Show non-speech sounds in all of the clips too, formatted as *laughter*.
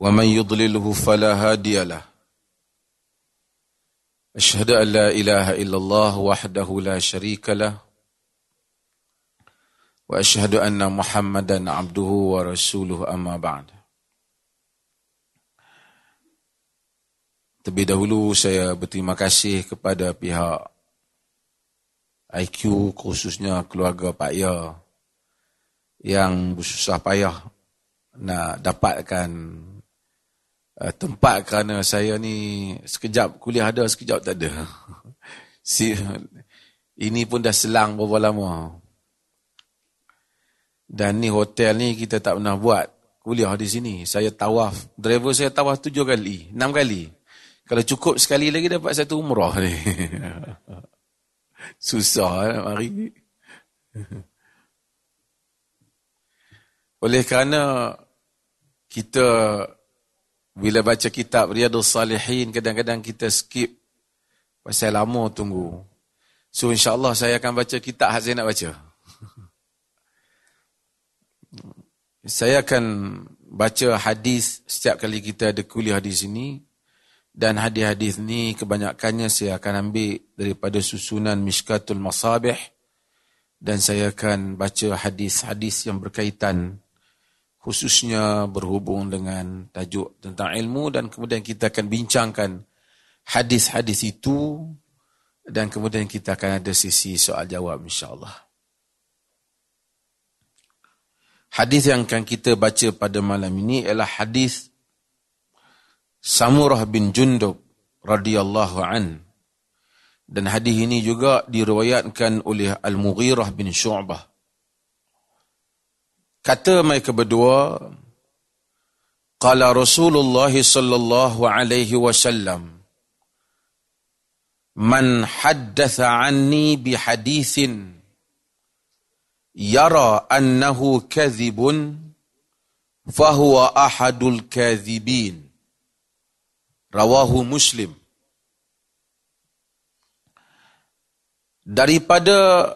ومن يضلله فلا هادي له اشهد ان لا اله الا الله وحده لا شريك له واشهد ان محمدا عبده ورسوله اما بعد Terlebih dahulu saya berterima kasih kepada pihak IQ khususnya keluarga Pak Ya yang bersusah payah nak dapatkan uh, tempat kerana saya ni sekejap kuliah ada, sekejap tak ada. *laughs* si, ini pun dah selang berapa lama. Dan ni hotel ni kita tak pernah buat kuliah di sini. Saya tawaf, driver saya tawaf tujuh kali, enam kali. Kalau cukup sekali lagi dapat satu umrah ni. *laughs* Susah nak mari. *laughs* Oleh kerana kita bila baca kitab Riyadus Salihin kadang-kadang kita skip pasal lama tunggu. So insyaAllah saya akan baca kitab yang saya nak baca. *laughs* saya akan baca hadis setiap kali kita ada kuliah di sini dan hadis-hadis ni kebanyakannya saya akan ambil daripada susunan Mishkatul Masabih dan saya akan baca hadis-hadis yang berkaitan khususnya berhubung dengan tajuk tentang ilmu dan kemudian kita akan bincangkan hadis-hadis itu dan kemudian kita akan ada sesi soal jawab insyaAllah. Hadis yang akan kita baca pada malam ini ialah hadis Samurah bin Jundub radhiyallahu an. Dan hadis ini juga diriwayatkan oleh Al-Mughirah bin Syu'bah Kata mereka berdua, Qala Rasulullah sallallahu alaihi wasallam, Man haddatha anni bi hadithin yara annahu kadhibun fahuwa ahadul kadhibin. Rawahu Muslim. Daripada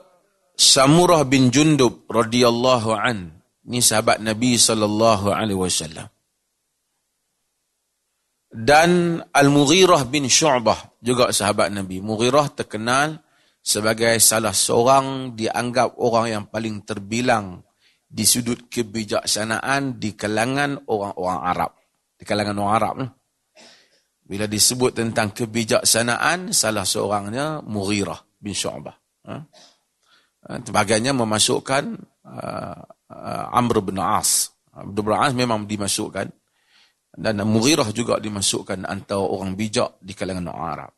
Samurah bin Jundub radhiyallahu an ini sahabat Nabi sallallahu alaihi wasallam. Dan Al-Mughirah bin Syu'bah juga sahabat Nabi. Mughirah terkenal sebagai salah seorang dianggap orang yang paling terbilang di sudut kebijaksanaan di kalangan orang-orang Arab. Di kalangan orang Arab. Bila disebut tentang kebijaksanaan, salah seorangnya Mughirah bin Syu'bah. Ha? Sebagainya memasukkan uh, uh, Amr bin As. Amr bin As memang dimasukkan. Dan Mughirah juga dimasukkan antara orang bijak di kalangan orang Arab.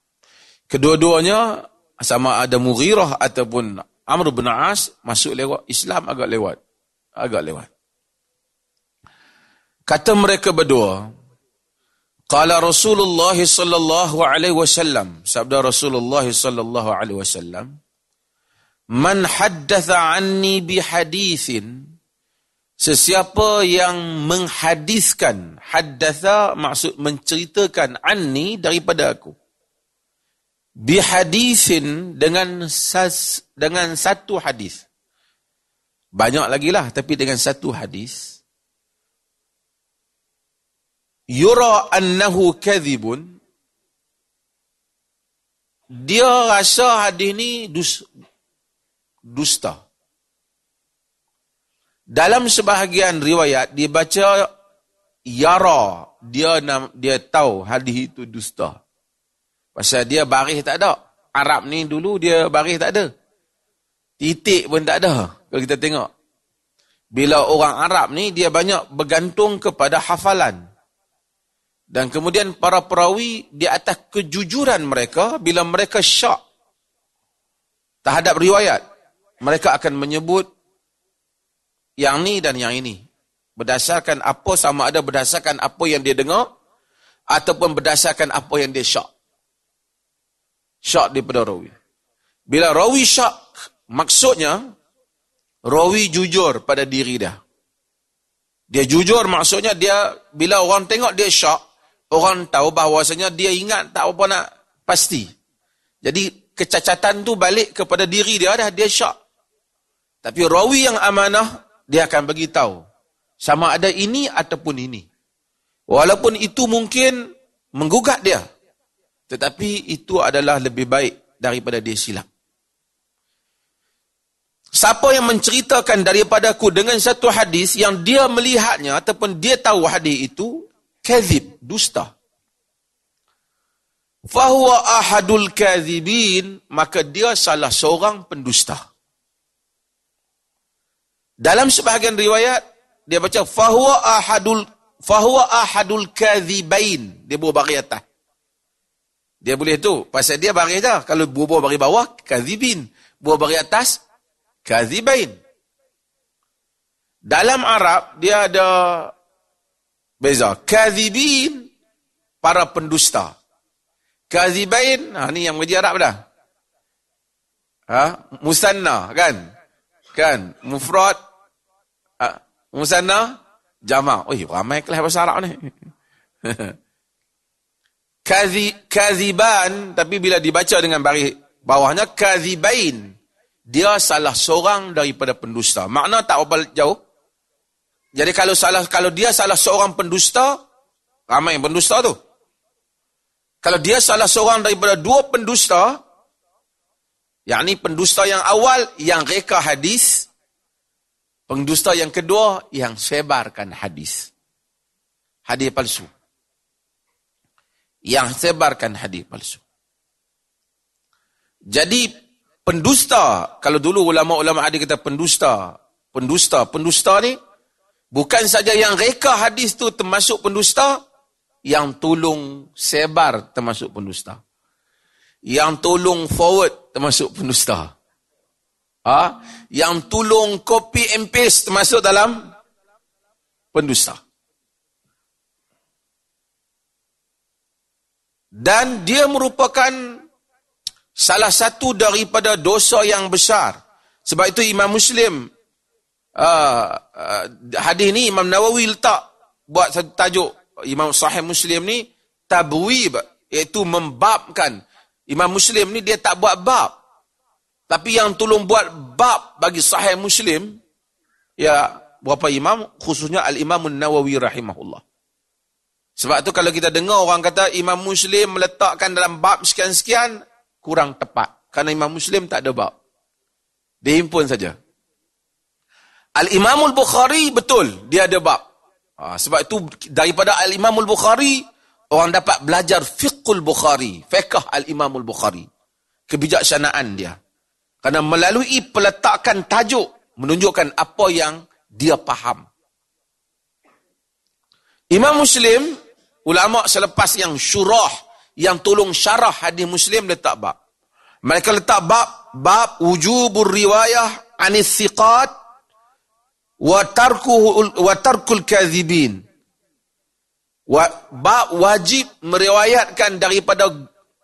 Kedua-duanya sama ada Mughirah ataupun Amr bin As masuk lewat Islam agak lewat. Agak lewat. Kata mereka berdua, Qala Rasulullah sallallahu alaihi wasallam, sabda Rasulullah sallallahu alaihi wasallam, Man haddatha anni bi hadithin Sesiapa yang menghadiskan, haddatha maksud menceritakan anni daripada aku. Bihadisin dengan sas, dengan satu hadis. Banyak lagi lah, tapi dengan satu hadis. Yura annahu kadhibun. Dia rasa hadis ni dus, dusta. Dalam sebahagian riwayat dibaca yara dia dia tahu hadis itu dusta. Pasal dia baris tak ada. Arab ni dulu dia baris tak ada. Titik pun tak ada kalau kita tengok. Bila orang Arab ni dia banyak bergantung kepada hafalan. Dan kemudian para perawi di atas kejujuran mereka bila mereka syak terhadap riwayat mereka akan menyebut yang ni dan yang ini. Berdasarkan apa sama ada berdasarkan apa yang dia dengar ataupun berdasarkan apa yang dia syak. Syak daripada rawi. Bila rawi syak, maksudnya rawi jujur pada diri dia. Dia jujur maksudnya dia bila orang tengok dia syak, orang tahu bahawasanya dia ingat tak apa nak pasti. Jadi kecacatan tu balik kepada diri dia dah dia syak. Tapi rawi yang amanah dia akan bagi tahu sama ada ini ataupun ini. Walaupun itu mungkin menggugat dia. Tetapi itu adalah lebih baik daripada dia silap. Siapa yang menceritakan daripadaku dengan satu hadis yang dia melihatnya ataupun dia tahu hadis itu, kazib, dusta. Fahuwa ahadul kazibin, maka dia salah seorang pendusta. Dalam sebahagian riwayat, dia baca, fahuwa ahadul fahuwa ahadul kazibain. Dia buah bari atas. Dia boleh tu. Pasal dia bari dah. Kalau buah bari bawah, kazibin. Buah bari atas, kazibain. Dalam Arab, dia ada beza. Kazibin, para pendusta. Kazibain, ha, ni yang menjadi Arab dah. Ha? Musanna, kan? Kan? Mufrad. Musanna. Jama. Oh, ramai kelas bahasa Arab ni. *laughs* Kazi, kaziban, tapi bila dibaca dengan baris bawahnya, kazibain. Dia salah seorang daripada pendusta. Makna tak apa jauh. Jadi kalau salah kalau dia salah seorang pendusta, ramai yang pendusta tu. Kalau dia salah seorang daripada dua pendusta, yakni pendusta yang awal yang reka hadis, Pendusta yang kedua yang sebarkan hadis. Hadis palsu. Yang sebarkan hadis palsu. Jadi pendusta, kalau dulu ulama-ulama ada kata pendusta, pendusta, pendusta ni bukan saja yang reka hadis tu termasuk pendusta, yang tolong sebar termasuk pendusta. Yang tolong forward termasuk pendusta ha, yang tolong copy and paste termasuk dalam pendusta. Dan dia merupakan salah satu daripada dosa yang besar. Sebab itu Imam Muslim, uh, uh, hadis ni Imam Nawawi letak buat satu tajuk Imam Sahih Muslim ni, tabwib, iaitu membabkan. Imam Muslim ni dia tak buat bab. Tapi yang tolong buat bab bagi sahih Muslim, ya berapa imam, khususnya Al-Imam Nawawi rahimahullah. Sebab tu kalau kita dengar orang kata Imam Muslim meletakkan dalam bab sekian-sekian, kurang tepat. Kerana Imam Muslim tak ada bab. Dia himpun saja. Al-Imamul Bukhari betul, dia ada bab. Ha, sebab itu daripada Al-Imamul Bukhari, orang dapat belajar fiqhul Bukhari, fiqh Al-Imamul Bukhari. Kebijaksanaan dia. Kerana melalui peletakan tajuk menunjukkan apa yang dia faham. Imam Muslim, ulama selepas yang syurah, yang tolong syarah hadis Muslim letak bab. Mereka letak bab, bab wujubur riwayah anis siqat wa tarkuhu wa tarkul kadhibin. Wa, bab wajib meriwayatkan daripada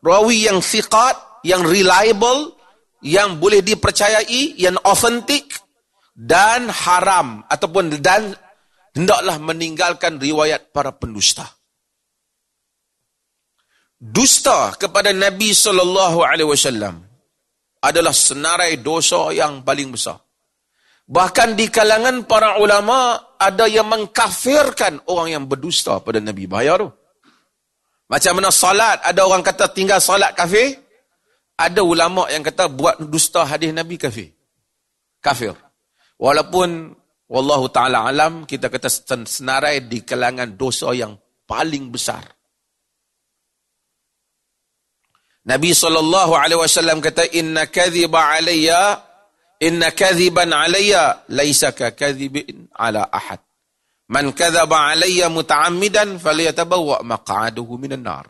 rawi yang siqat, yang reliable, yang boleh dipercayai, yang authentic dan haram ataupun dan hendaklah meninggalkan riwayat para pendusta. Dusta kepada Nabi sallallahu alaihi wasallam adalah senarai dosa yang paling besar. Bahkan di kalangan para ulama ada yang mengkafirkan orang yang berdusta pada Nabi. Bahaya tu. Macam mana salat, ada orang kata tinggal salat kafir, ada ulama yang kata buat dusta hadis Nabi kafir. Kafir. Walaupun wallahu taala alam kita kata senarai di kalangan dosa yang paling besar. Nabi sallallahu alaihi wasallam kata inna kadhiba alayya inna kadhiban alayya laisa ka kadhibin ala ahad. Man kadzaba alayya muta'ammidan falyatabawwa maq'adahu minan nar.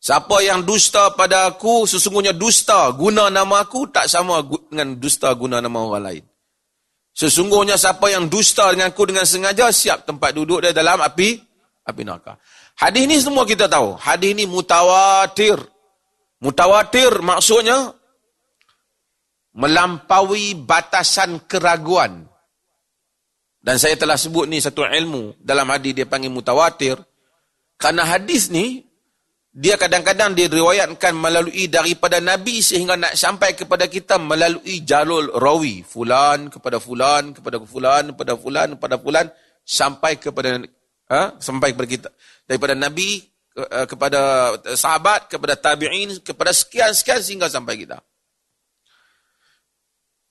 Siapa yang dusta pada aku, sesungguhnya dusta guna nama aku tak sama dengan dusta guna nama orang lain. Sesungguhnya siapa yang dusta dengan aku dengan sengaja, siap tempat duduk dia dalam api, api neraka. Hadis ni semua kita tahu. Hadis ni mutawatir. Mutawatir maksudnya melampaui batasan keraguan. Dan saya telah sebut ni satu ilmu dalam hadis dia panggil mutawatir. Karena hadis ni dia kadang-kadang diriwayatkan melalui daripada Nabi sehingga nak sampai kepada kita melalui jalur rawi. Fulan kepada fulan, kepada fulan, kepada fulan, kepada fulan, sampai kepada ha? sampai kepada kita. Daripada Nabi eh, kepada sahabat, kepada tabi'in, kepada sekian-sekian sehingga sampai kita.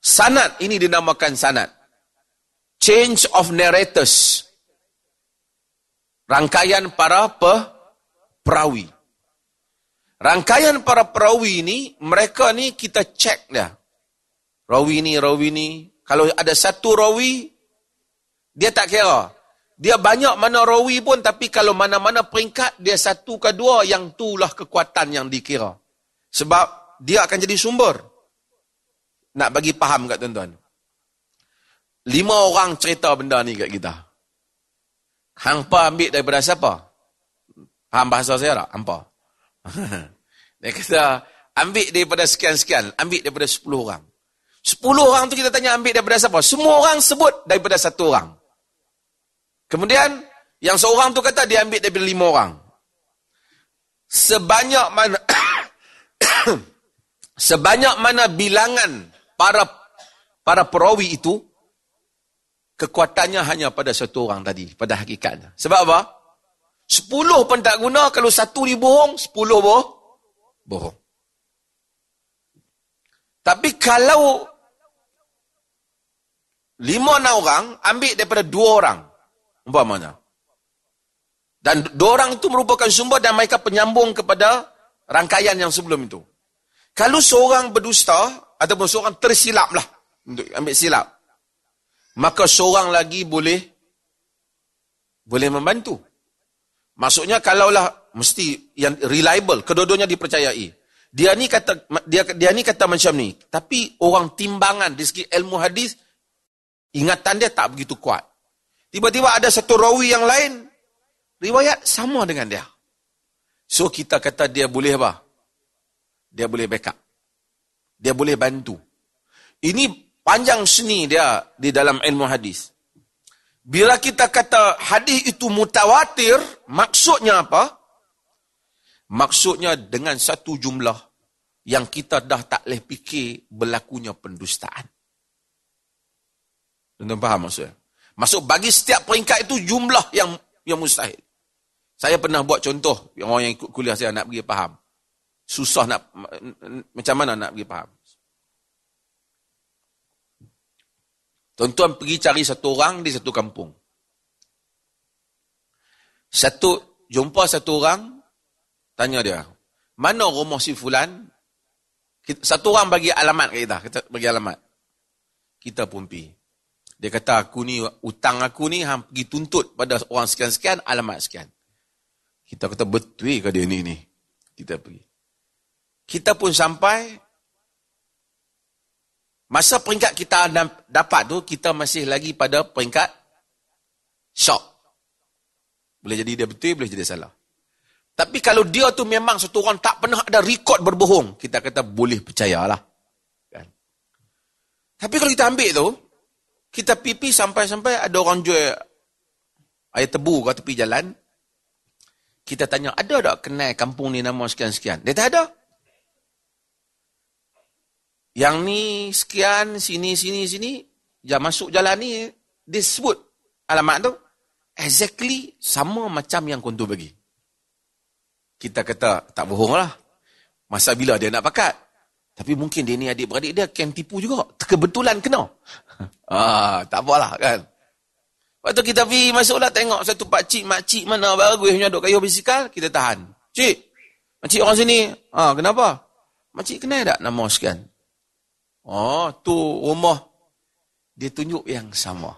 Sanat ini dinamakan sanat. Change of narrators. Rangkaian para pe perawi. Rangkaian para perawi ini, mereka ni kita cek dia. Rawi ni, rawi ni. Kalau ada satu rawi, dia tak kira. Dia banyak mana rawi pun, tapi kalau mana-mana peringkat, dia satu ke dua, yang itulah kekuatan yang dikira. Sebab dia akan jadi sumber. Nak bagi faham kat tuan-tuan. Lima orang cerita benda ni kat kita. Hangpa ambil daripada siapa? Faham bahasa saya tak? Hampa. *laughs* Dia kata, ambil daripada sekian-sekian. Ambil daripada sepuluh orang. Sepuluh orang tu kita tanya ambil daripada siapa? Semua orang sebut daripada satu orang. Kemudian, yang seorang tu kata dia ambil daripada lima orang. Sebanyak mana *coughs* sebanyak mana bilangan para para perawi itu kekuatannya hanya pada satu orang tadi pada hakikatnya. Sebab apa? Sepuluh pun tak guna kalau satu ni bohong, sepuluh boh bohong. Tapi kalau lima enam orang ambil daripada dua orang, umpamanya. Dan dua orang itu merupakan sumber dan mereka penyambung kepada rangkaian yang sebelum itu. Kalau seorang berdusta, ataupun seorang tersilap lah untuk ambil silap maka seorang lagi boleh boleh membantu maksudnya kalaulah mesti yang reliable kedua-duanya dipercayai. Dia ni kata dia dia ni kata macam ni. Tapi orang timbangan di segi ilmu hadis ingatan dia tak begitu kuat. Tiba-tiba ada satu rawi yang lain riwayat sama dengan dia. So kita kata dia boleh apa? Dia boleh backup. Dia boleh bantu. Ini panjang seni dia di dalam ilmu hadis. Bila kita kata hadis itu mutawatir, maksudnya apa? Maksudnya dengan satu jumlah yang kita dah tak boleh fikir berlakunya pendustaan. Tuan-tuan faham maksudnya? Maksud bagi setiap peringkat itu jumlah yang yang mustahil. Saya pernah buat contoh, yang orang yang ikut kuliah saya nak pergi faham susah nak macam mana nak pergi faham. Tuan-tuan pergi cari satu orang di satu kampung. Satu jumpa satu orang tanya dia, "Mana rumah si fulan?" Satu orang bagi alamat kita, kita bagi alamat. Kita pun pergi. Dia kata, aku ni, utang aku ni ham pergi tuntut pada orang sekian-sekian, alamat sekian. Kita kata, betul ke dia ni ni? Kita pergi kita pun sampai masa peringkat kita dapat tu kita masih lagi pada peringkat shock. Boleh jadi dia betul boleh jadi salah. Tapi kalau dia tu memang satu orang tak pernah ada rekod berbohong kita kata boleh percayalah. Kan? Tapi kalau kita ambil tu kita pipi sampai-sampai ada orang jual air tebu kat tepi jalan kita tanya ada tak kenal kampung ni nama sekian-sekian? Dia tak ada yang ni sekian, sini, sini, sini. Dia masuk jalan ni, dia sebut alamat tu. Exactly sama macam yang kontu bagi. Kita kata, tak bohong lah. Masa bila dia nak pakat. Tapi mungkin dia ni adik-beradik dia kan tipu juga. Kebetulan kena. *laughs* ah, tak apalah kan. Waktu kita pergi masuklah tengok satu pakcik, makcik mana bagus punya duk kayu bisikal, kita tahan. Cik, makcik orang sini. Ah, kenapa? Makcik kenal tak nama sekian? Oh, tu rumah. Dia tunjuk yang sama.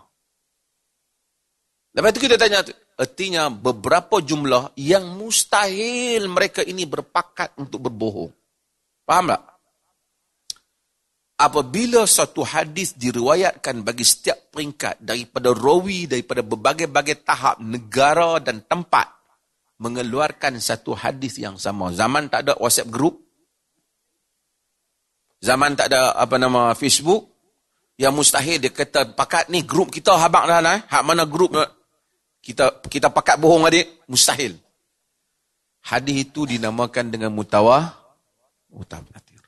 Lepas tu kita tanya, artinya beberapa jumlah yang mustahil mereka ini berpakat untuk berbohong. Faham tak? apabila satu hadis diriwayatkan bagi setiap peringkat daripada rawi, daripada berbagai-bagai tahap negara dan tempat mengeluarkan satu hadis yang sama. Zaman tak ada WhatsApp group. Zaman tak ada apa nama Facebook. Yang mustahil dia kata pakat ni grup kita habak dah lah. Hak mana grup kita kita pakat bohong adik. Mustahil. Hadis itu dinamakan dengan mutawah. Mutawatir.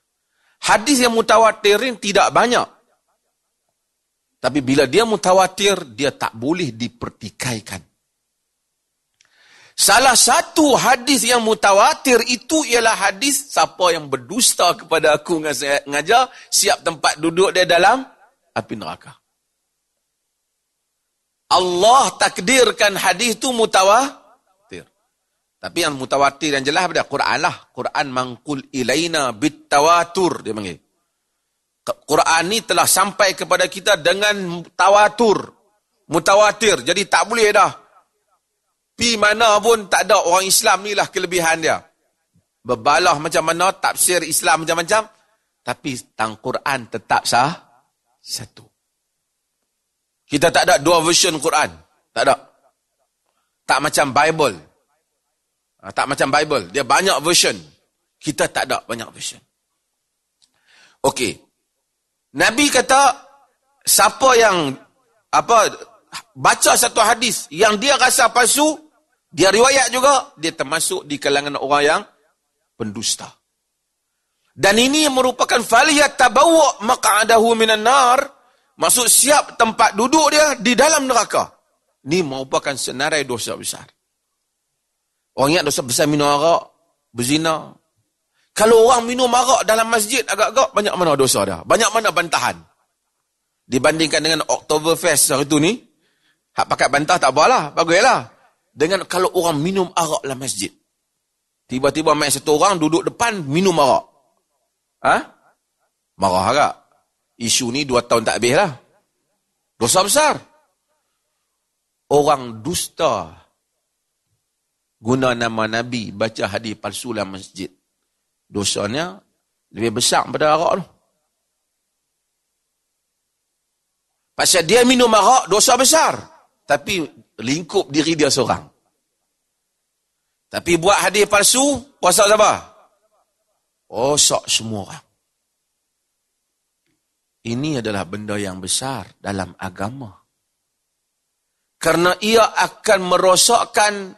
Hadis yang mutawatir ini tidak banyak. Tapi bila dia mutawatir, dia tak boleh dipertikaikan. Salah satu hadis yang mutawatir itu ialah hadis siapa yang berdusta kepada aku ngajar, siap tempat duduk dia dalam api neraka. Allah takdirkan hadis itu mutawatir. Tapi yang mutawatir yang jelas pada Quran lah. Quran mangkul ilaina bitawatur dia panggil. Quran ni telah sampai kepada kita dengan tawatur. Mutawatir. Jadi tak boleh dah Pi mana pun tak ada orang Islam ni lah kelebihan dia. Berbalah macam mana, tafsir Islam macam-macam. Tapi tang Quran tetap sah. Satu. Kita tak ada dua version Quran. Tak ada. Tak macam Bible. Ha, tak macam Bible. Dia banyak version. Kita tak ada banyak version. Okey. Nabi kata, siapa yang apa baca satu hadis yang dia rasa palsu, dia riwayat juga, dia termasuk di kalangan orang yang pendusta. Dan ini merupakan faliyat tabawa maq'adahu minan nar, maksud siap tempat duduk dia di dalam neraka. Ini merupakan senarai dosa besar. Orang ingat dosa besar minum arak, berzina. Kalau orang minum arak dalam masjid agak-agak, banyak mana dosa dia? Banyak mana bantahan? Dibandingkan dengan Oktoberfest hari itu ni, hak pakai bantah tak apalah, baguslah dengan kalau orang minum arak dalam masjid. Tiba-tiba main satu orang duduk depan minum arak. Ha? Marah agak. Isu ni dua tahun tak habis lah. Dosa besar. Orang dusta guna nama Nabi baca hadis palsu dalam masjid. Dosanya lebih besar daripada arak tu. Pasal dia minum arak, dosa besar. Tapi lingkup diri dia seorang. Tapi buat hadis palsu, puasa siapa? Rosak semua orang. Ini adalah benda yang besar dalam agama. Kerana ia akan merosakkan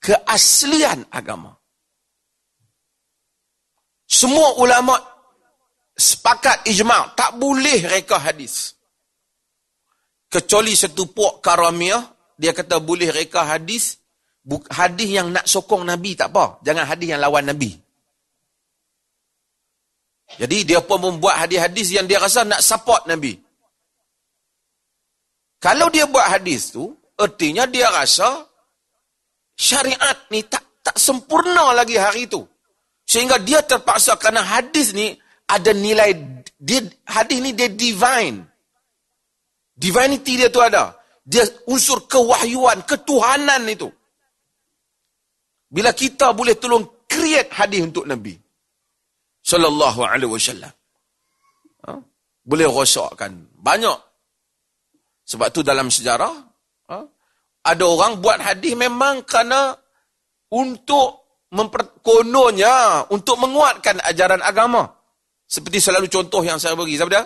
keaslian agama. Semua ulama sepakat ijma' tak boleh reka hadis kecuali satu puak karamiah dia kata boleh reka hadis hadis yang nak sokong nabi tak apa. Jangan hadis yang lawan nabi. Jadi dia pun membuat hadis-hadis yang dia rasa nak support nabi. Kalau dia buat hadis tu artinya dia rasa syariat ni tak tak sempurna lagi hari itu sehingga dia terpaksa kerana hadis ni ada nilai dia hadis ni dia divine. Divinity dia tu ada. Dia unsur kewahyuan, ketuhanan itu. Bila kita boleh tolong create hadis untuk Nabi. Sallallahu alaihi wasallam. Ha? Boleh rosakkan. Banyak. Sebab tu dalam sejarah, ha? ada orang buat hadis memang kerana untuk memperkononnya, untuk menguatkan ajaran agama. Seperti selalu contoh yang saya bagi. Siapa dia?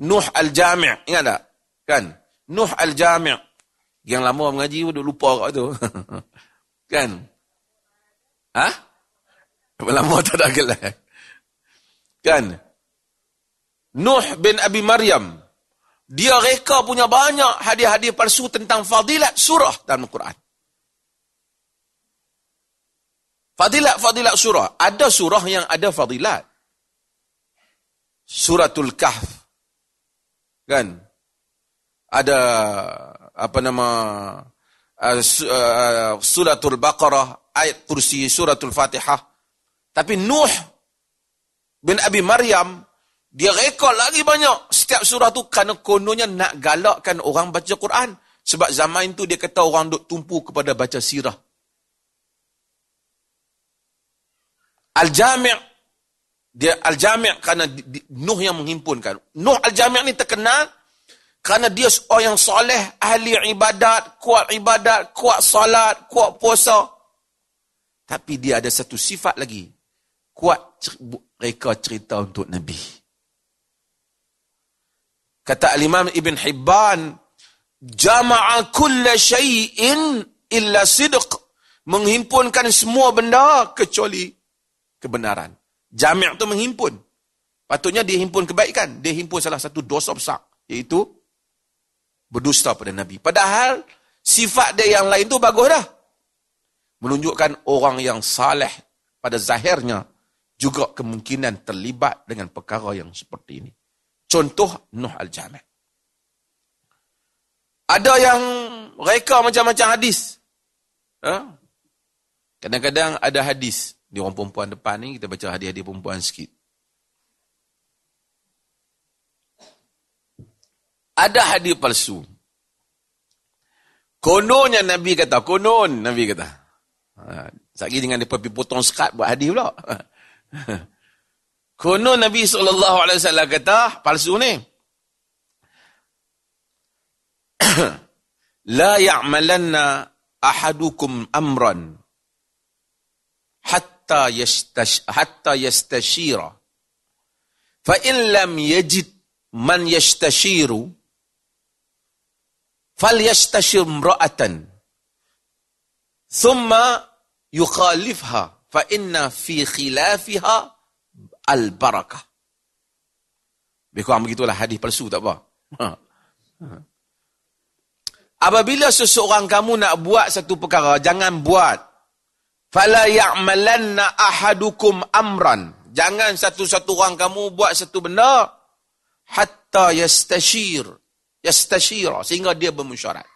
Nuh Al-Jami' Ingat tak? Kan? Nuh Al-Jami' Yang lama mengaji pun lupa kat tu. *laughs* kan? Ha? Lama tak ada gelar. Kan? Nuh bin Abi Maryam. Dia reka punya banyak hadiah-hadiah palsu tentang fadilat surah dalam Al-Quran. Fadilat-fadilat surah. Ada surah yang ada fadilat. Suratul Kahf. Kan? ada apa nama uh, suratul baqarah ayat kursi suratul fatihah. Tapi nuh bin abi maryam dia rekod lagi banyak. Setiap surah tu kerana kononnya nak galakkan orang baca Quran. Sebab zaman itu dia kata orang duk tumpu kepada baca sirah. Al-Jami' Dia Al-Jami' kerana Nuh yang menghimpunkan. Nuh Al-Jami' ni terkenal kerana dia orang yang soleh, ahli ibadat, kuat ibadat, kuat salat, kuat puasa. Tapi dia ada satu sifat lagi. Kuat reka cerita untuk Nabi. Kata Al-Imam Ibn Hibban, Jama'a kulla syai'in illa sidq. Menghimpunkan semua benda kecuali kebenaran. Jami' tu menghimpun. Patutnya dia himpun kebaikan. Dia himpun salah satu dosa besar. Iaitu berdusta pada Nabi. Padahal sifat dia yang lain tu bagus dah. Menunjukkan orang yang saleh pada zahirnya juga kemungkinan terlibat dengan perkara yang seperti ini. Contoh Nuh Al-Jami'. Ada yang reka macam-macam hadis. Ha? Kadang-kadang ada hadis. Di orang perempuan depan ni, kita baca hadis-hadis perempuan sikit. Ada hadis palsu. Kononnya Nabi kata, konon Nabi kata. Ha, Sekali dengan dia pergi potong sekat buat hadis pula. *laughs* Konon Nabi SAW kata, palsu ni. *coughs* La ya'malanna ahadukum amran hatta yastash hatta yastashira fa in lam yajid man yastashiru falyastashir imra'atan thumma yukhalifha fa inna fi khilafiha al barakah Bikurang begitulah hadis palsu tak apa. Ha. ha. Apabila seseorang kamu nak buat satu perkara, jangan buat. Fala ya'malanna ahadukum amran. Jangan satu-satu orang kamu buat satu benda hatta yastashir yastashira sehingga dia bermusyarat.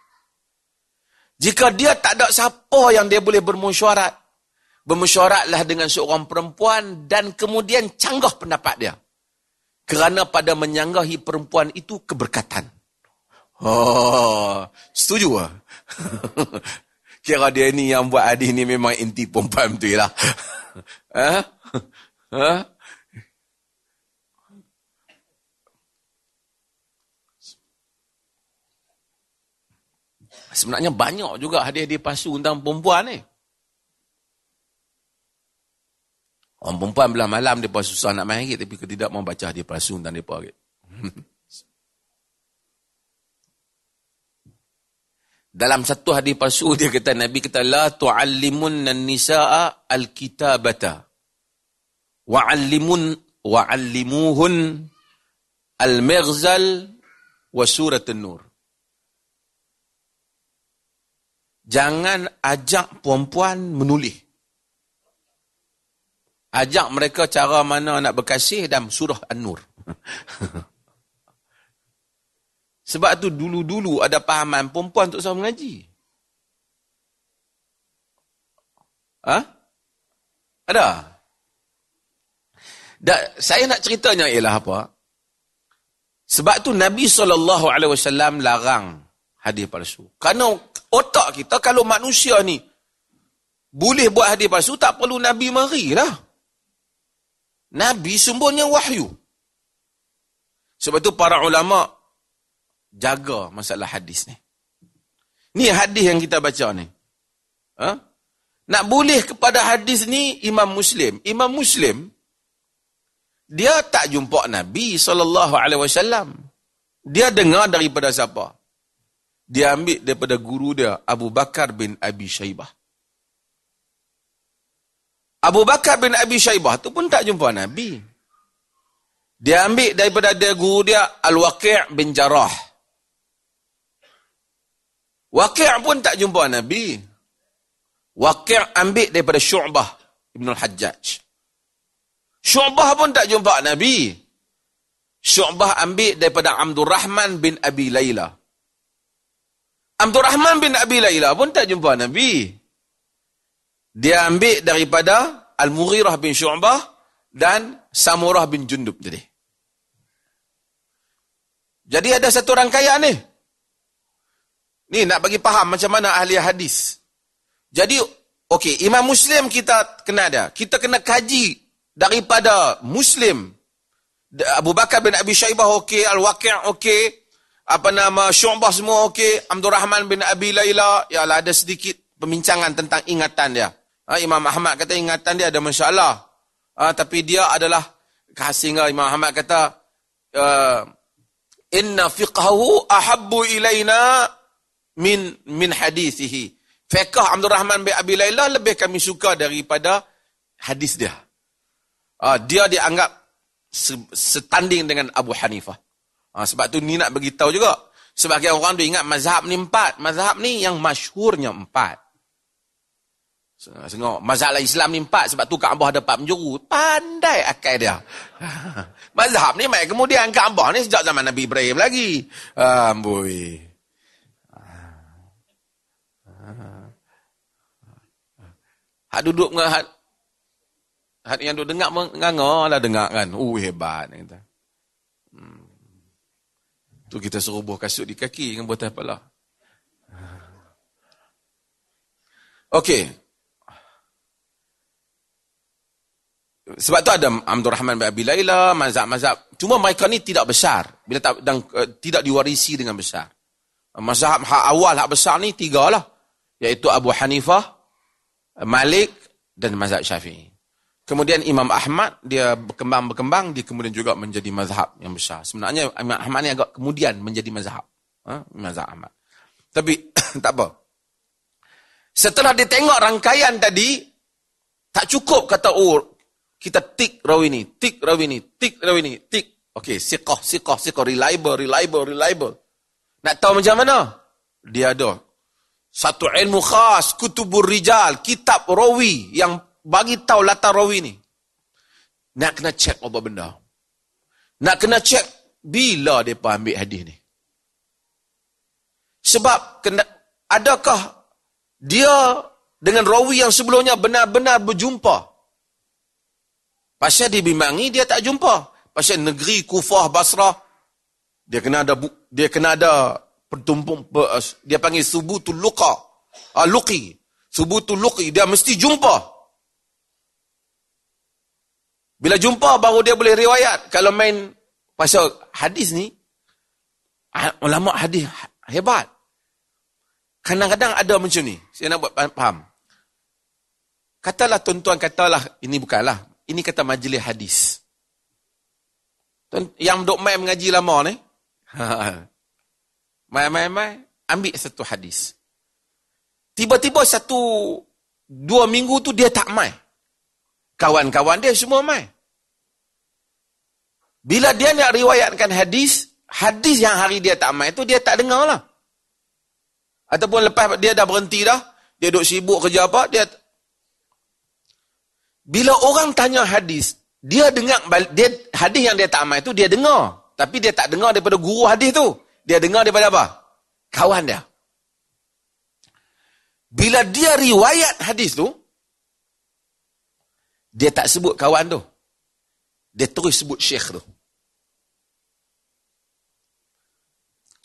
Jika dia tak ada siapa yang dia boleh bermusyarat, bermusyaratlah dengan seorang perempuan dan kemudian canggah pendapat dia. Kerana pada menyanggahi perempuan itu keberkatan. Oh, setuju ah. *laughs* Kira dia ni yang buat hadis ni memang inti perempuan betul lah. *laughs* Ha? Ha? Sebenarnya banyak juga hadiah-hadiah palsu tentang perempuan ni. Orang perempuan belah malam dia susah nak lagi tapi tidak mau baca hadiah palsu tentang mereka lagi. *laughs* Dalam satu hadis palsu dia kata Nabi kata la tu'allimun nisaa al-kitabata wa'allimun wa'allimuhun al-maghzal wa surat an-nur. Jangan ajak perempuan menulis. Ajak mereka cara mana nak berkasih dalam surah An-Nur. *laughs* Sebab tu dulu-dulu ada pahaman perempuan tak usah mengaji. Ha? Ada? Da, saya nak ceritanya ialah apa? Sebab tu Nabi SAW larang hadis palsu. Kerana otak kita kalau manusia ni boleh buat hadis palsu tak perlu Nabi mari lah. Nabi sumbernya wahyu. Sebab tu para ulama jaga masalah hadis ni. Ni hadis yang kita baca ni. Ha? Nak boleh kepada hadis ni Imam Muslim. Imam Muslim dia tak jumpa Nabi SAW. Dia dengar daripada siapa? Dia ambil daripada guru dia Abu Bakar bin Abi Shaybah. Abu Bakar bin Abi Shaybah tu pun tak jumpa Nabi. Dia ambil daripada dia guru dia Al-Waqi' bin Jarrah. Waqi' pun tak jumpa Nabi. Waqi' ambil daripada Syu'bah Ibn Al-Hajjaj. Syu'bah pun tak jumpa Nabi. Syu'bah ambil daripada Abdul Rahman bin Abi Layla. Abdul Rahman bin Abi Layla pun tak jumpa Nabi. Dia ambil daripada Al-Mughirah bin Syu'bah dan Samurah bin Jundub jadi. Jadi ada satu rangkaian ni. Ni nak bagi faham macam mana ahli hadis. Jadi, okey, Imam Muslim kita kena ada. Kita kena kaji daripada Muslim. Abu Bakar bin Abi Shaybah okey, Al-Waqi' okey, apa nama Syu'bah semua okey, Abdul Rahman bin Abi Layla, ya lah ada sedikit pembincangan tentang ingatan dia. Ha, Imam Ahmad kata ingatan dia ada masalah. Ha, tapi dia adalah sehingga Imam Ahmad kata uh, inna fiqhahu ahabbu ilaina min min hadithihi. Fiqh Abdul Rahman bin Abi Layla lebih kami suka daripada hadis dia. Uh, dia dianggap setanding dengan Abu Hanifah. Uh, sebab tu ni nak beritahu juga. Sebagai orang tu ingat mazhab ni empat. Mazhab ni yang masyhurnya empat. Tengok, mazhab Islam ni empat sebab tu Kaabah ada empat penjuru. Pandai akal dia. *laughs* mazhab ni mai kemudian Kaabah ni sejak zaman Nabi Ibrahim lagi. Amboi. Hak duduk dengan hak, hak yang duduk dengar menganga lah dengar kan. Uh hebat. Kata. Hmm. Tu kita serubuh kasut di kaki dengan buatan kepala. Okey. Sebab tu ada Abdul Rahman bin Abi Layla, mazhab-mazhab. Cuma mereka ni tidak besar. bila tak, dan uh, tidak diwarisi dengan besar. Mazhab hak awal, hak besar ni tiga lah. Iaitu Abu Hanifah, Malik dan mazhab Syafi'i. Kemudian Imam Ahmad, dia berkembang-berkembang, dia kemudian juga menjadi mazhab yang besar. Sebenarnya Imam Ahmad ni agak kemudian menjadi mazhab. Ha? Mazhab Ahmad. Tapi *coughs* tak apa. Setelah dia tengok rangkaian tadi, tak cukup kata, oh kita tik rawi ni, tik rawi ni, tik rawi ni, tik. Okey, siqah, siqah, siqah, reliable, reliable, reliable. Nak tahu macam mana? Dia ada satu ilmu khas, kutubur rijal, kitab rawi yang bagi tahu latar rawi ni. Nak kena cek apa benda. Nak kena cek bila dia ambil hadis ni. Sebab kena, adakah dia dengan rawi yang sebelumnya benar-benar berjumpa Pasal dibimbangi dia tak jumpa. Pasal negeri Kufah Basrah dia kena ada dia kena ada pertumpung dia panggil subutul luqa. Ah luqi. Subutul luqi dia mesti jumpa. Bila jumpa baru dia boleh riwayat. Kalau main pasal hadis ni ah, ulama hadis hebat. Kadang-kadang ada macam ni. Saya nak buat faham. Katalah tuan-tuan katalah ini bukanlah ini kata majlis hadis. Yang duk main mengaji lama ni. Mai, mai, mai. Ambil satu hadis. Tiba-tiba satu, dua minggu tu dia tak mai. Kawan-kawan dia semua mai. Bila dia nak riwayatkan hadis, hadis yang hari dia tak mai tu dia tak dengar lah. Ataupun lepas dia dah berhenti dah, dia duduk sibuk kerja apa, dia bila orang tanya hadis, dia dengar dia hadis yang dia tak amal itu dia dengar, tapi dia tak dengar daripada guru hadis tu. Dia dengar daripada apa? Kawan dia. Bila dia riwayat hadis tu, dia tak sebut kawan tu. Dia terus sebut syekh tu.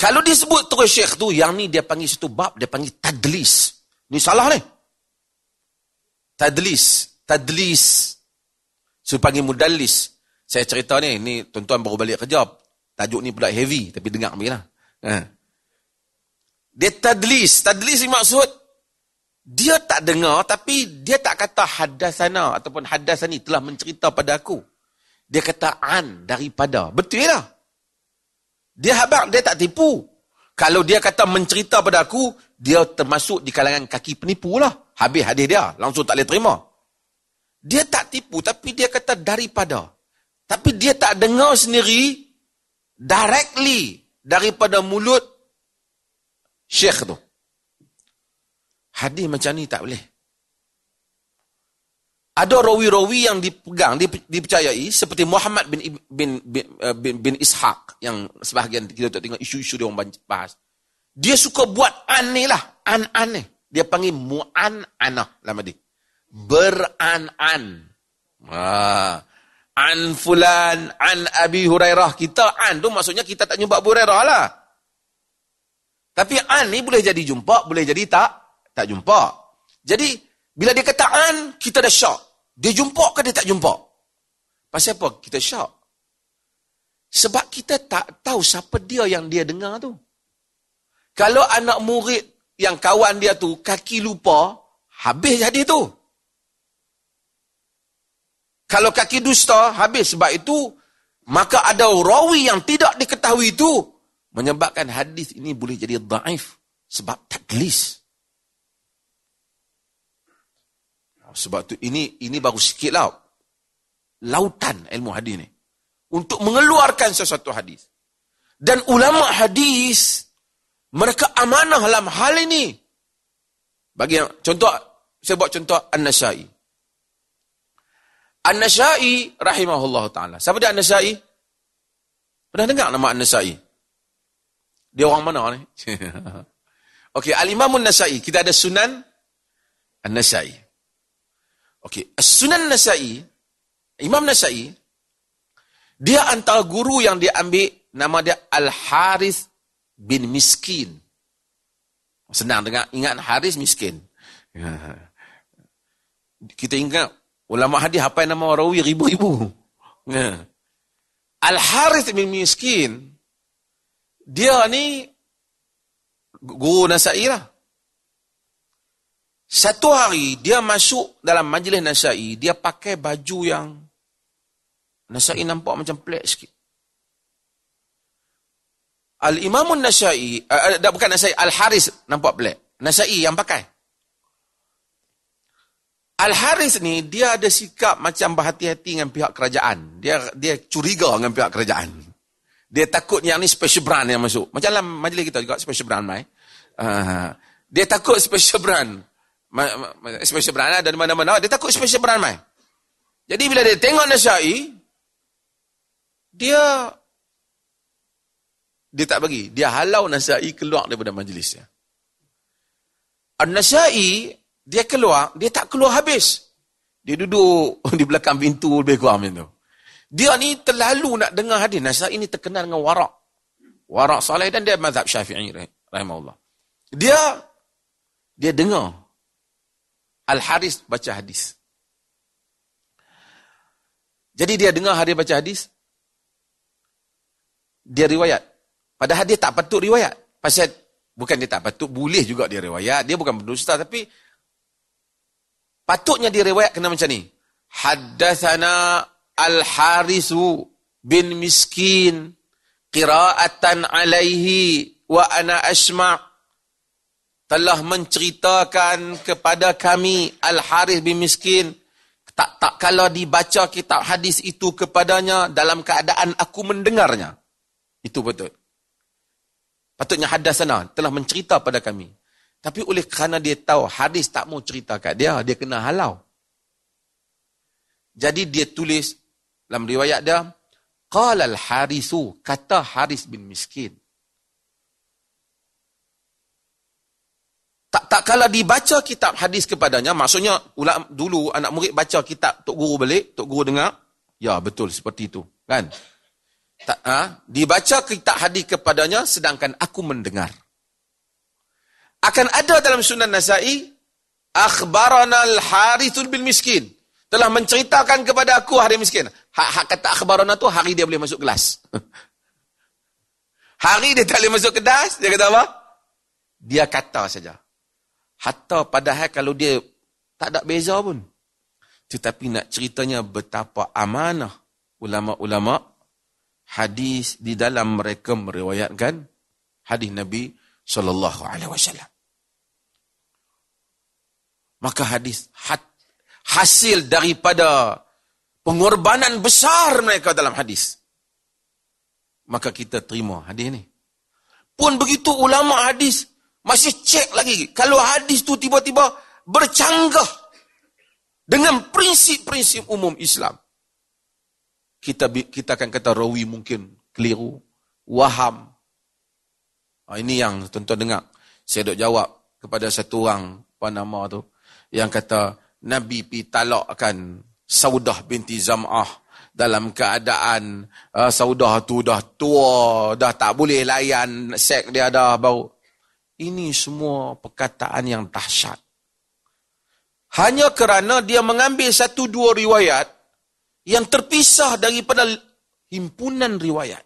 Kalau dia sebut terus syekh tu, yang ni dia panggil satu bab, dia panggil tadlis. Ni salah ni. Tadlis tadlis. Saya panggil mudallis. Saya cerita ni, ni tuan-tuan baru balik kerja. Tajuk ni pula heavy, tapi dengar ambil lah. Ha. Dia tadlis. Tadlis ni maksud, dia tak dengar, tapi dia tak kata hadasana ataupun hadasani telah mencerita pada aku. Dia kata an daripada. Betul lah. Dia habak, dia tak tipu. Kalau dia kata mencerita pada aku, dia termasuk di kalangan kaki penipu lah. Habis hadis dia, langsung tak boleh terima. Dia tak tipu tapi dia kata daripada. Tapi dia tak dengar sendiri directly daripada mulut syekh tu. Hadis macam ni tak boleh. Ada rawi-rawi yang dipegang, dipercayai seperti Muhammad bin bin bin, uh, bin, bin Ishaq yang sebahagian kita tak tengok isu-isu dia orang bahas. Dia suka buat an ni lah, an-an ni. Dia panggil mu'an-anah lama dia beran-an. Ha. An fulan, an Abi Hurairah. Kita an tu maksudnya kita tak jumpa Abu Hurairah lah. Tapi an ni boleh jadi jumpa, boleh jadi tak tak jumpa. Jadi bila dia kata an, kita dah syok. Dia jumpa ke dia tak jumpa? Pasal apa kita syok? Sebab kita tak tahu siapa dia yang dia dengar tu. Kalau anak murid yang kawan dia tu kaki lupa, habis jadi tu. Kalau kaki dusta, habis. Sebab itu, maka ada rawi yang tidak diketahui itu menyebabkan hadis ini boleh jadi daif sebab tadlis. Sebab tu ini ini baru sikit lah. Lautan ilmu hadis ni. Untuk mengeluarkan sesuatu hadis. Dan ulama hadis, mereka amanah dalam hal ini. Bagi yang, contoh, saya buat contoh An-Nasai. An-Nasai rahimahullah ta'ala. Siapa dia An-Nasai? Pernah dengar nama An-Nasai? Dia orang mana ni? *laughs* Okey, Al-Imamun Nasai. Kita ada Sunan An-Nasai. Okey, Sunan Nasai, Imam Nasai, dia antara guru yang dia ambil, nama dia Al-Harith bin Miskin. Senang dengar, ingat Haris miskin. *laughs* Kita ingat, ulama hadis apa nama rawi ribu-ribu. Al-Harith bin Miskin, dia ni guru Nasai lah. Satu hari dia masuk dalam majlis Nasai, dia pakai baju yang Nasai nampak macam pelik sikit. Al-Imamun Nasai, uh, uh, bukan Nasai, Al-Haris nampak pelik. Nasai yang pakai. Al-Haris ni dia ada sikap macam berhati-hati dengan pihak kerajaan. Dia dia curiga dengan pihak kerajaan. Dia takut yang ni special brand yang masuk. Macam dalam majlis kita juga special brand mai. Uh, dia takut special brand special brand ada di mana-mana, dia takut special brand mai. Jadi bila dia tengok Nasyai, dia dia tak bagi. Dia halau Nasyai keluar daripada majlisnya. An-Nasyai, dia keluar, dia tak keluar habis. Dia duduk *laughs* di belakang pintu lebih kurang macam tu. Dia ni terlalu nak dengar hadis. Nasyai ini terkenal dengan warak. Warak salih dan dia mazhab syafi'i. Rahimahullah. Dia, dia dengar Al-Haris baca hadis. Jadi dia dengar hari baca hadis. Dia riwayat. Padahal dia tak patut riwayat. Pasal bukan dia tak patut, boleh juga dia riwayat. Dia bukan berdusta tapi patutnya dia riwayat kena macam ni. Haddathana Al-Harisu bin Miskin qira'atan alaihi wa ana asma' telah menceritakan kepada kami Al-Harith bin Miskin tak tak kalau dibaca kitab hadis itu kepadanya dalam keadaan aku mendengarnya. Itu betul. Patutnya hadasana telah mencerita pada kami. Tapi oleh kerana dia tahu hadis tak mau cerita kat dia, dia kena halau. Jadi dia tulis dalam riwayat dia, Qala al-Harisu, kata Haris bin Miskin. Tak tak kalau dibaca kitab hadis kepadanya, maksudnya ulama dulu anak murid baca kitab tok guru balik, tok guru dengar, ya betul seperti itu, kan? Tak ha? dibaca kitab hadis kepadanya sedangkan aku mendengar. Akan ada dalam Sunan Nasai akhbarana al-Harith bin Miskin telah menceritakan kepada aku hari miskin. Hak, hak kata akhbarana tu hari dia boleh masuk kelas. *laughs* hari dia tak boleh masuk kelas, dia kata apa? Dia kata saja. Hatta padahal kalau dia tak ada beza pun. Tetapi nak ceritanya betapa amanah ulama-ulama hadis di dalam mereka meriwayatkan hadis Nabi sallallahu alaihi wasallam. Maka hadis hat, hasil daripada pengorbanan besar mereka dalam hadis. Maka kita terima hadis ini. Pun begitu ulama hadis masih cek lagi. Kalau hadis tu tiba-tiba bercanggah dengan prinsip-prinsip umum Islam. Kita kita akan kata rawi mungkin keliru, waham. Ha, ini yang tuan-tuan dengar. Saya dok jawab kepada satu orang, apa nama tu, yang kata Nabi pi talakkan Saudah binti Zam'ah dalam keadaan uh, Saudah tu dah tua, dah tak boleh layan sek dia dah baru ini semua perkataan yang dahsyat. Hanya kerana dia mengambil satu dua riwayat yang terpisah daripada himpunan riwayat.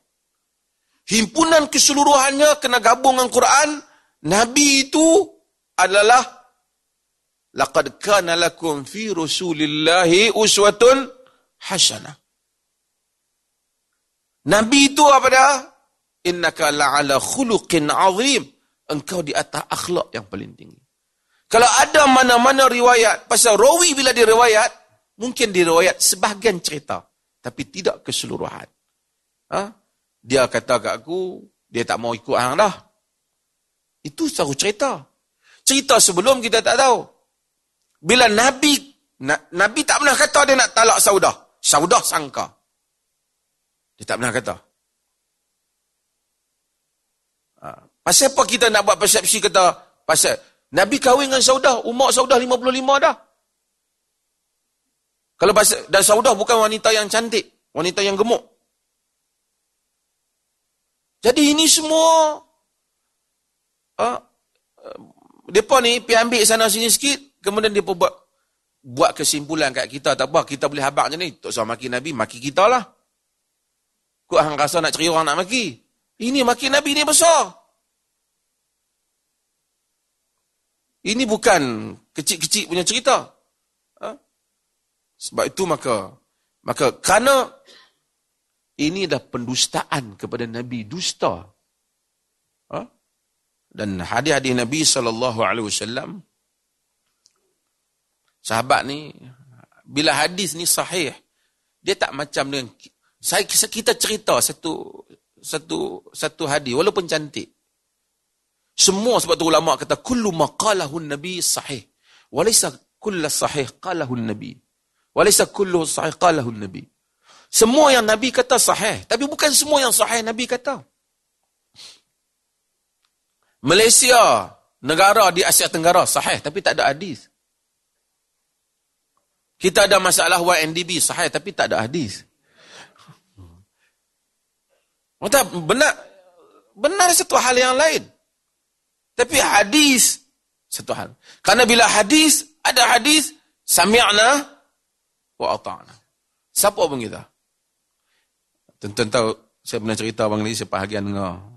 Himpunan keseluruhannya kena gabung dengan Quran. Nabi itu adalah laqad kana lakum fi rasulillahi uswatun hasanah. Nabi itu apa dia? Innaka la'ala khuluqin azim. Engkau di atas akhlak yang paling tinggi. Kalau ada mana-mana riwayat, pasal rawi bila diriwayat, mungkin diriwayat sebahagian cerita. Tapi tidak keseluruhan. Ha? Dia kata kat aku, dia tak mau ikut hang dah. Itu satu cerita. Cerita sebelum kita tak tahu. Bila Nabi, Nabi tak pernah kata dia nak talak saudah. Saudah sangka. Dia tak pernah kata. Ha. Pasal apa kita nak buat persepsi kata, pasal Nabi kahwin dengan Saudah, umur Saudah 55 dah. Kalau pasal, dan Saudah bukan wanita yang cantik, wanita yang gemuk. Jadi ini semua, uh, mereka ni pergi ambil sana sini sikit, kemudian dia buat buat kesimpulan kat kita, tak apa, kita boleh habak je ni, tak usah maki Nabi, maki kita lah. Kau hang rasa nak cari orang nak maki. Ini maki Nabi ni besar. Ini bukan kecil-kecil punya cerita. Ha? Sebab itu maka maka kerana ini dah pendustaan kepada Nabi dusta. Ha? Dan hadis-hadis Nabi SAW, sahabat ni, bila hadis ni sahih, dia tak macam dengan saya kita cerita satu satu satu hadis walaupun cantik. Semua sebab tu ulama kata kullu maqalahu nabi sahih. Walaysa kullu sahih qalahu nabi. Walaysa kullu sahih qalahu nabi. Semua yang nabi kata sahih, tapi bukan semua yang sahih nabi kata. Malaysia, negara di Asia Tenggara sahih tapi tak ada hadis. Kita ada masalah YNDB sahih tapi tak ada hadis. Tak, benar benar satu hal yang lain. Tapi hadis satu hal. Karena bila hadis ada hadis sami'na wa ata'na. Siapa pun kita? Tentu tahu saya pernah cerita bang ni sebahagian dengan